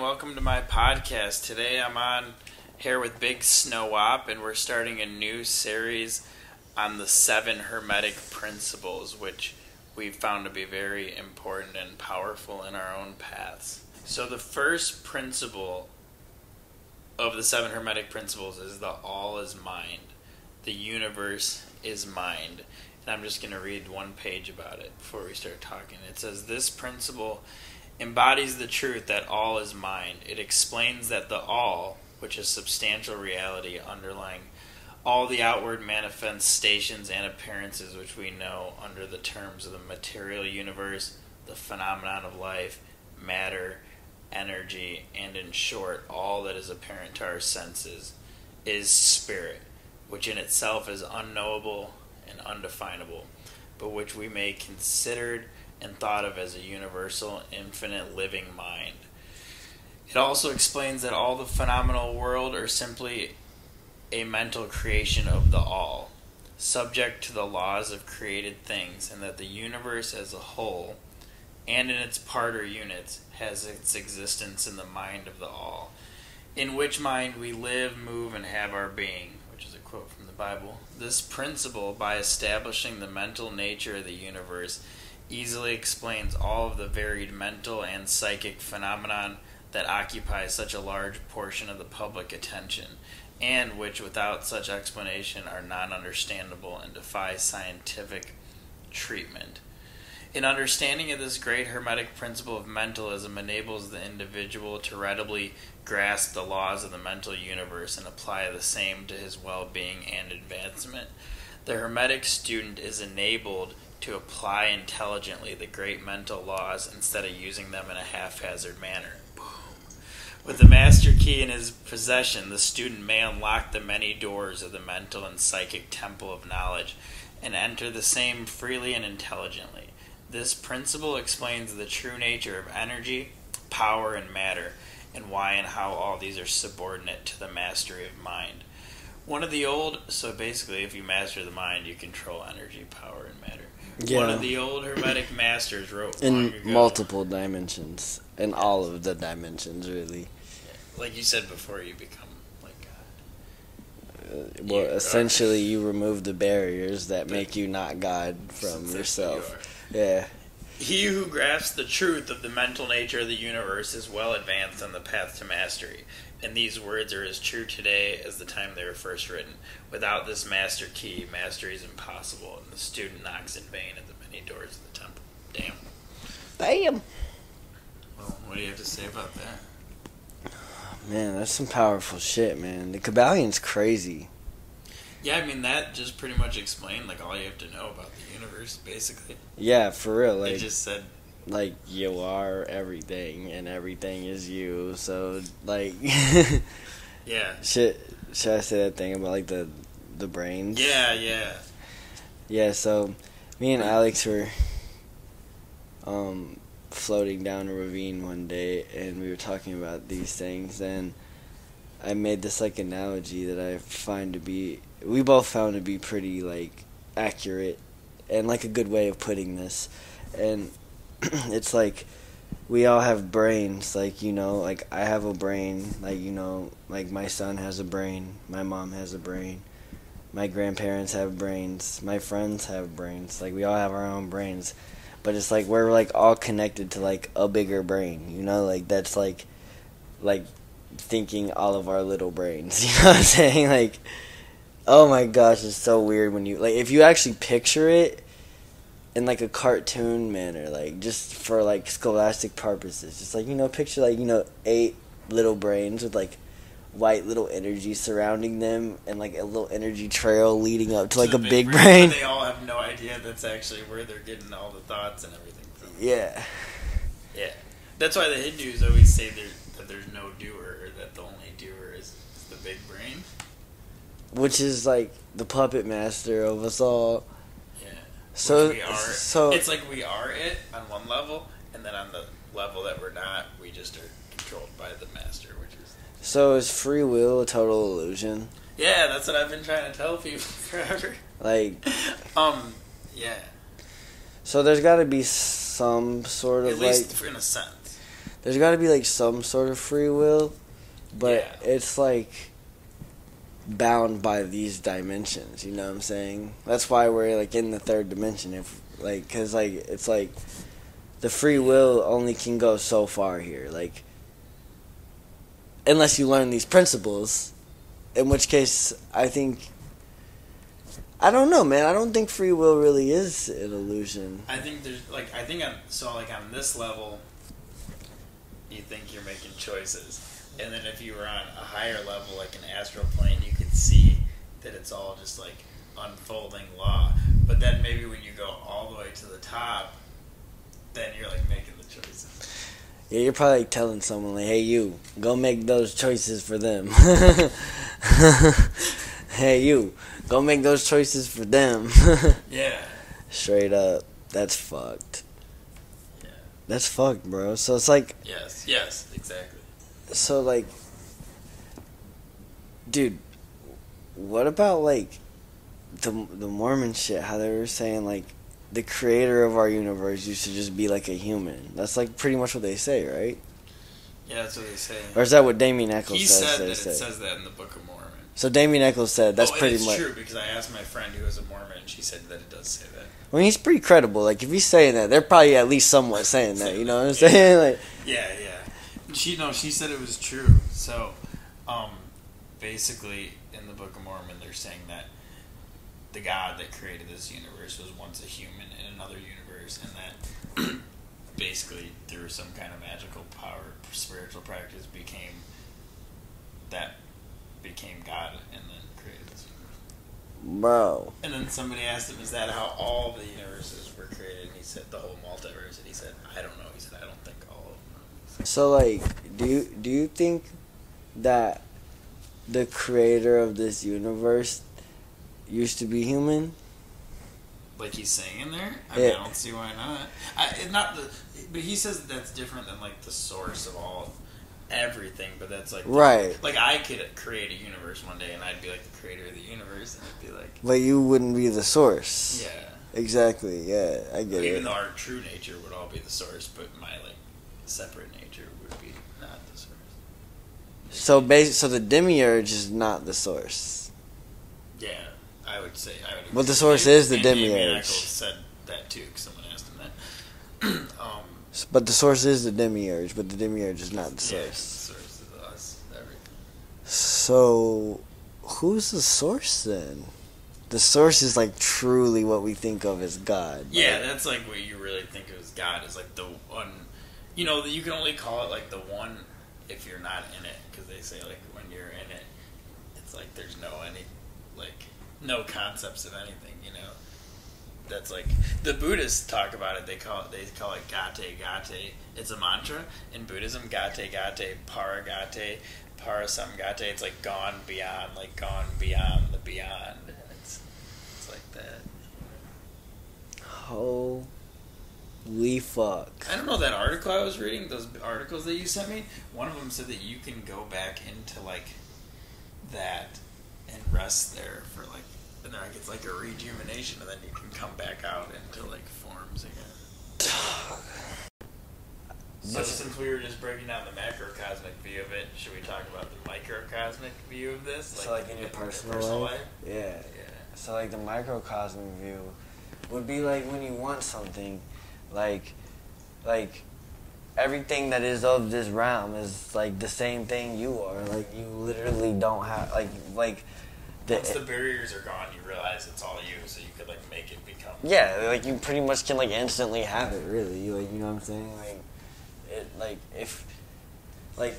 Welcome to my podcast. Today I'm on here with BigSnoWap, and we're starting a new series on the seven Hermetic principles, which we've found to be very important and powerful in our own paths. So, the first principle of the seven Hermetic principles is the all is mind, the universe is mind. And I'm just going to read one page about it before we start talking. It says, This principle embodies the truth that all is mind. It explains that the all, which is substantial reality underlying all the outward manifestations and appearances which we know under the terms of the material universe, the phenomenon of life, matter, energy, and in short, all that is apparent to our senses, is spirit, which in itself is unknowable and undefinable, but which we may considered and thought of as a universal, infinite living mind. It also explains that all the phenomenal world are simply a mental creation of the all, subject to the laws of created things, and that the universe as a whole, and in its part or units, has its existence in the mind of the all, in which mind we live, move, and have our being, which is a quote from the Bible. This principle, by establishing the mental nature of the universe, easily explains all of the varied mental and psychic phenomenon that occupy such a large portion of the public attention, and which, without such explanation, are non understandable and defy scientific treatment. An understanding of this great Hermetic principle of mentalism enables the individual to readily grasp the laws of the mental universe and apply the same to his well being and advancement. The Hermetic student is enabled to apply intelligently the great mental laws instead of using them in a haphazard manner. With the master key in his possession, the student may unlock the many doors of the mental and psychic temple of knowledge and enter the same freely and intelligently. This principle explains the true nature of energy, power, and matter, and why and how all these are subordinate to the mastery of mind. One of the old, so basically, if you master the mind, you control energy, power, and matter. Yeah. One of the old Hermetic masters wrote in multiple dimensions, in all of the dimensions, really. like you said before, you become like God. Uh, well, You are. essentially, you remove the barriers that make you not God from Since that's who yourself. you. Yeah, He who grasps the truth of the mental nature of the universe is well advanced on the path to mastery, and these words are as true today as the time they were first written. Without this master key, mastery is impossible, and the student knocks in vain at the many doors of the temple. Damn. bam. Well, what do you have to say about that? Man, that's some powerful shit, man. The Kybalion's crazy. Yeah, I mean that just pretty much explained like all you have to know about the universe, basically. Yeah, for real. Like, it just said like you are everything, and everything is you. So, like, yeah. should should I say that thing about like the the brains? Yeah, yeah. Yeah, so me and Alex were um, floating down a ravine one day, and we were talking about these things, and I made this like analogy that I find to be we both found to be pretty like accurate and like a good way of putting this, and it's like we all have brains like you know like i have a brain like you know like my son has a brain my mom has a brain my grandparents have brains my friends have brains like we all have our own brains. But it's like we're like all connected to like a bigger brain you know like that's like like thinking all of our little brains you know what i'm saying? Like oh my gosh it's so weird when you like if you actually picture it in like a cartoon manner like just for like scholastic purposes just like you know picture like you know eight little brains with like white little energy surrounding them and like a little energy trail leading up to like a big but brain They all have no idea that's actually where they're getting all the thoughts and everything from. yeah Yeah, that's why the Hindus always say there, that there's no doer, or that the only doer is, is the big brain. which is like the puppet master of us all. So we are. so it's like we are it on one level, and then on the level that we're not, we just are controlled by the master, which is. so is free will a total illusion Yeah, that's what I've been trying to tell people forever. like Um, yeah. so there's got to be some sort At of like least in a sense. there's got to be like some sort of free will, but Yeah. it's like bound by these dimensions. You know what I'm saying? That's why we're like in the third dimension. If like, cause like it's like the free will only can go so far here. Like, unless you learn these principles, in which case I think. I don't know, man. I don't think free will really is an illusion. I think there's like I think on so like on this level, you think you're making choices, and then if you were on a higher level like an astral plane, you that it's all just like unfolding law. But then maybe when you go all the way to the top, then you're like making the choices. Yeah, you're probably like telling someone like, "Hey, you, go make those choices for them." hey, you, go make those choices for them. Yeah. Straight up, that's fucked. Yeah. That's fucked, bro. So it's like, Yes. Yes. Exactly. so like, dude, what about like the the Mormon shit? How they were saying like the creator of our universe used to just be like a human. That's like pretty much what they say, right? Yeah, that's what they say. Or is that what Damien Echols He says? said that it says that in the Book of Mormon. So Damien Echols said that's oh, pretty much. true because I asked my friend who is a Mormon, and she said that it does say that. I mean, he's pretty credible. Like if he's saying that, they're probably at least somewhat saying that. You know what I'm saying? Like, Yeah, yeah. She no, she said it was true. So, um, basically, Book of Mormon, they're saying that the God that created this universe was once a human in another universe, and that basically through some kind of magical power, spiritual practice, became that became God, and then created this universe. bro. And then somebody asked him, "Is that how all the universes were created?" And he said, "The whole multiverse." And he said, "I don't know." He said, "I don't think all of them." So like, do you do you think that the creator of this universe used to be human? Like he's saying in there, I mean, I don't see why not. I, not the, but he says that that's different than like the source of all everything. But that's like Right. Like I could create a universe one day, and I'd be like the creator of the universe, and it'd be like, But you wouldn't be the source. yeah. Exactly. Yeah, I get Even it. though our true nature would all be the source, but my like separate nature would be the. So basi- so the demiurge is not the source. Yeah, I would say I would. But the source is the demiurge. Said that too, because someone asked him that. um, But the source is the demiurge, but the demiurge is not the yeah, source. the source is us, everything. So, who's the source then? The source is like truly what we think of as God. Yeah, that's like what you really think of as God is like the one. You know, you can only call it like the one if you're not in it, because they say like when you're in it, it's like there's no any like no concepts of anything. You know, that's like the Buddhists talk about it. They call it they call it gate gate. It's a mantra in Buddhism. Gate gate para gate para samgate. It's like gone beyond, like gone beyond the beyond. It's it's like that. Holy fuck. I don't know that article I was reading. Those articles that you sent me. One of them said that you can go back into like that and rest there for like, and then like it's like a rejuvenation, and then you can come back out into like forms again. So since we were just breaking down the macrocosmic view of it, should we talk about the microcosmic view of this? So, like, in your personal life? Yeah. Yeah. So like the microcosmic view would be like when you want something, like, like everything that is of this realm is like the same thing you are. Like you literally don't have like like the, Once the barriers are gone, you realize it's all you, so you could like make it become. yeah, like you pretty much can like instantly have it. Really, like you know what I'm saying? Like it like if like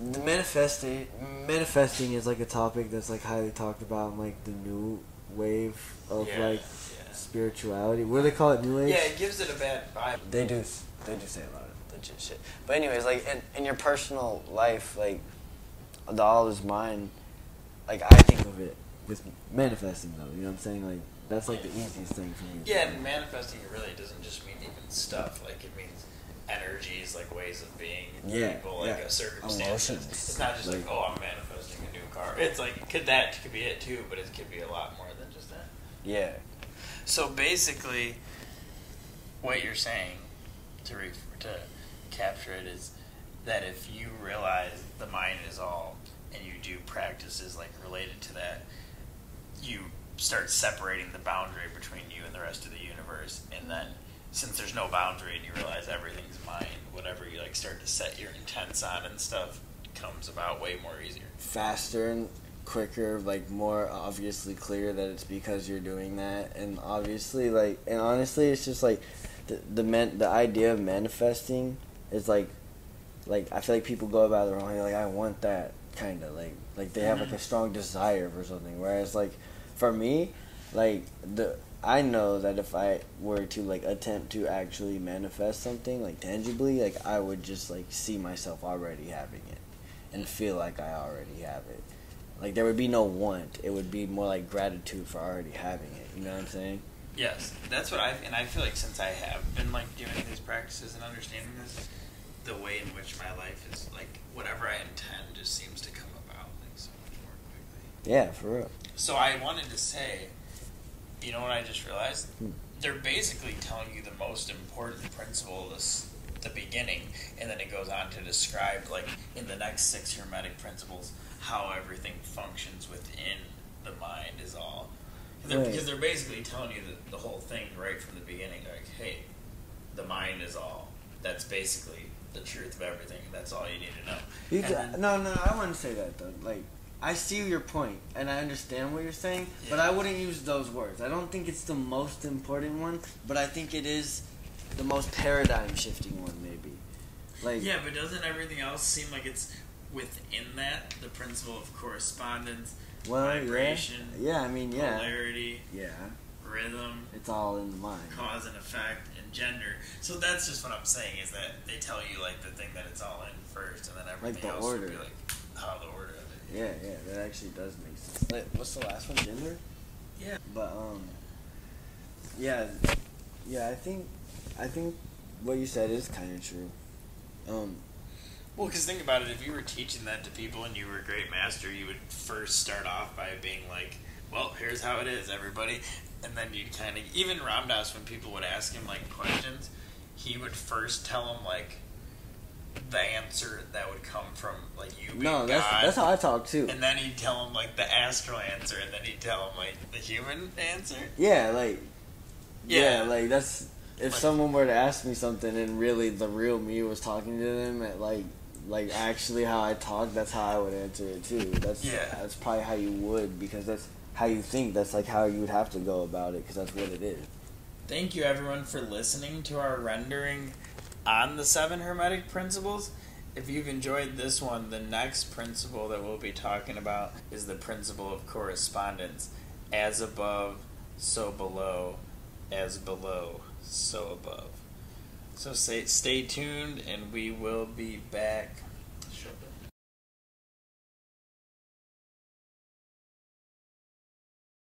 the manifesting manifesting is like a topic that's like highly talked about in like the new wave of Yeah, like. Spirituality. What do they call it? New age. Yeah, it gives it a bad vibe. They do. They do say a lot of legit shit. But anyways, like in, in your personal life, like the all is mine. Like I think of it with manifesting though. You know what I'm saying? Like that's like the easiest thing for me. Yeah, and manifesting it really doesn't just mean even stuff. Like it means energies, like ways of being, Yeah, people, like yeah. a circumstances. Emotions, It's not just like, like- oh, I'm manifesting a new car. It's like could that could be it too, but it could be a lot more than just that. Yeah. So basically, what you're saying to re- to capture it is that if you realize the mind is all and you do practices like related to that, you start separating the boundary between you and the rest of the universe and then since there's no boundary and you realize everything's mind, whatever you like start to set your intents on and stuff comes about way more easier. Faster and quicker, like more obviously clear that it's because you're doing that, and obviously like, and honestly, it's just like the the man, the idea of manifesting is like, like I feel like people go about it wrong. Like I want that kind of like like they have like a mm-hmm. strong desire for something, whereas like for me, like the I know that if I were to like attempt to actually manifest something like tangibly, like I would just like see myself already having it and feel like I already have it. Like there would be no want. It would be more like gratitude for already having it. You know what I'm saying? Yes, that's what I and I feel like since I have been like doing these practices and understanding this, the way in which my life is like whatever I intend just seems to come about like so much more quickly. Yeah, for real. So I wanted to say, you know what I just realized? Hmm. They're basically telling you the most important principle of this the beginning, and then it goes on to describe like in the next six hermetic principles how everything functions within the mind is all. They're, Right. Because they're basically telling you the, the whole thing right from the beginning. Like, hey, the mind is all. That's basically the truth of everything. That's all you need to know. You And then- no, no, I wouldn't say that though. Like, I see your point, and I understand what you're saying, but I wouldn't use those words. I don't think it's the most important one, but I think it is the most paradigm shifting one, maybe. Like, Yeah, but doesn't everything else seem like it's within that? The principle of correspondence, well, vibration, yeah, yeah. I mean, yeah, polarity, yeah. rhythm, It's all in the mind. cause and effect, and gender. So that's just what I'm saying is that they tell you like the thing that it's all in first, and then everything the else order. would be like how the order of it. Yeah, yeah, that actually does make sense. Like, what's the last one? Gender. Yeah. But um, yeah, yeah. I think, I think what you said is kind of true. Um, Well, because think about it, if you were teaching that to people and you were a great master, you would first start off by being like, "Well, here's how it is, everybody," and then you'd kind of even Ram Dass when people would ask him like questions, he would first tell them like the answer that would come from like you being no, that's God, that's how I talk too. and then he'd tell them like the astral answer, and then he'd tell him, like the human answer. Yeah, like yeah, Yeah. like that's if Like- someone were to ask me something and really the real me was talking to them at like like actually how I talk, that's how I would answer it too. That's Yeah. that's probably how you would because that's how you think. That's like how you would have to go about it because that's what it is. Thank you, everyone, for listening to our rendering on the seven Hermetic principles. If you've enjoyed this one, the next principle that we'll be talking about is the principle of correspondence. As above, so below. As below, so above. So stay, stay tuned, and we will be back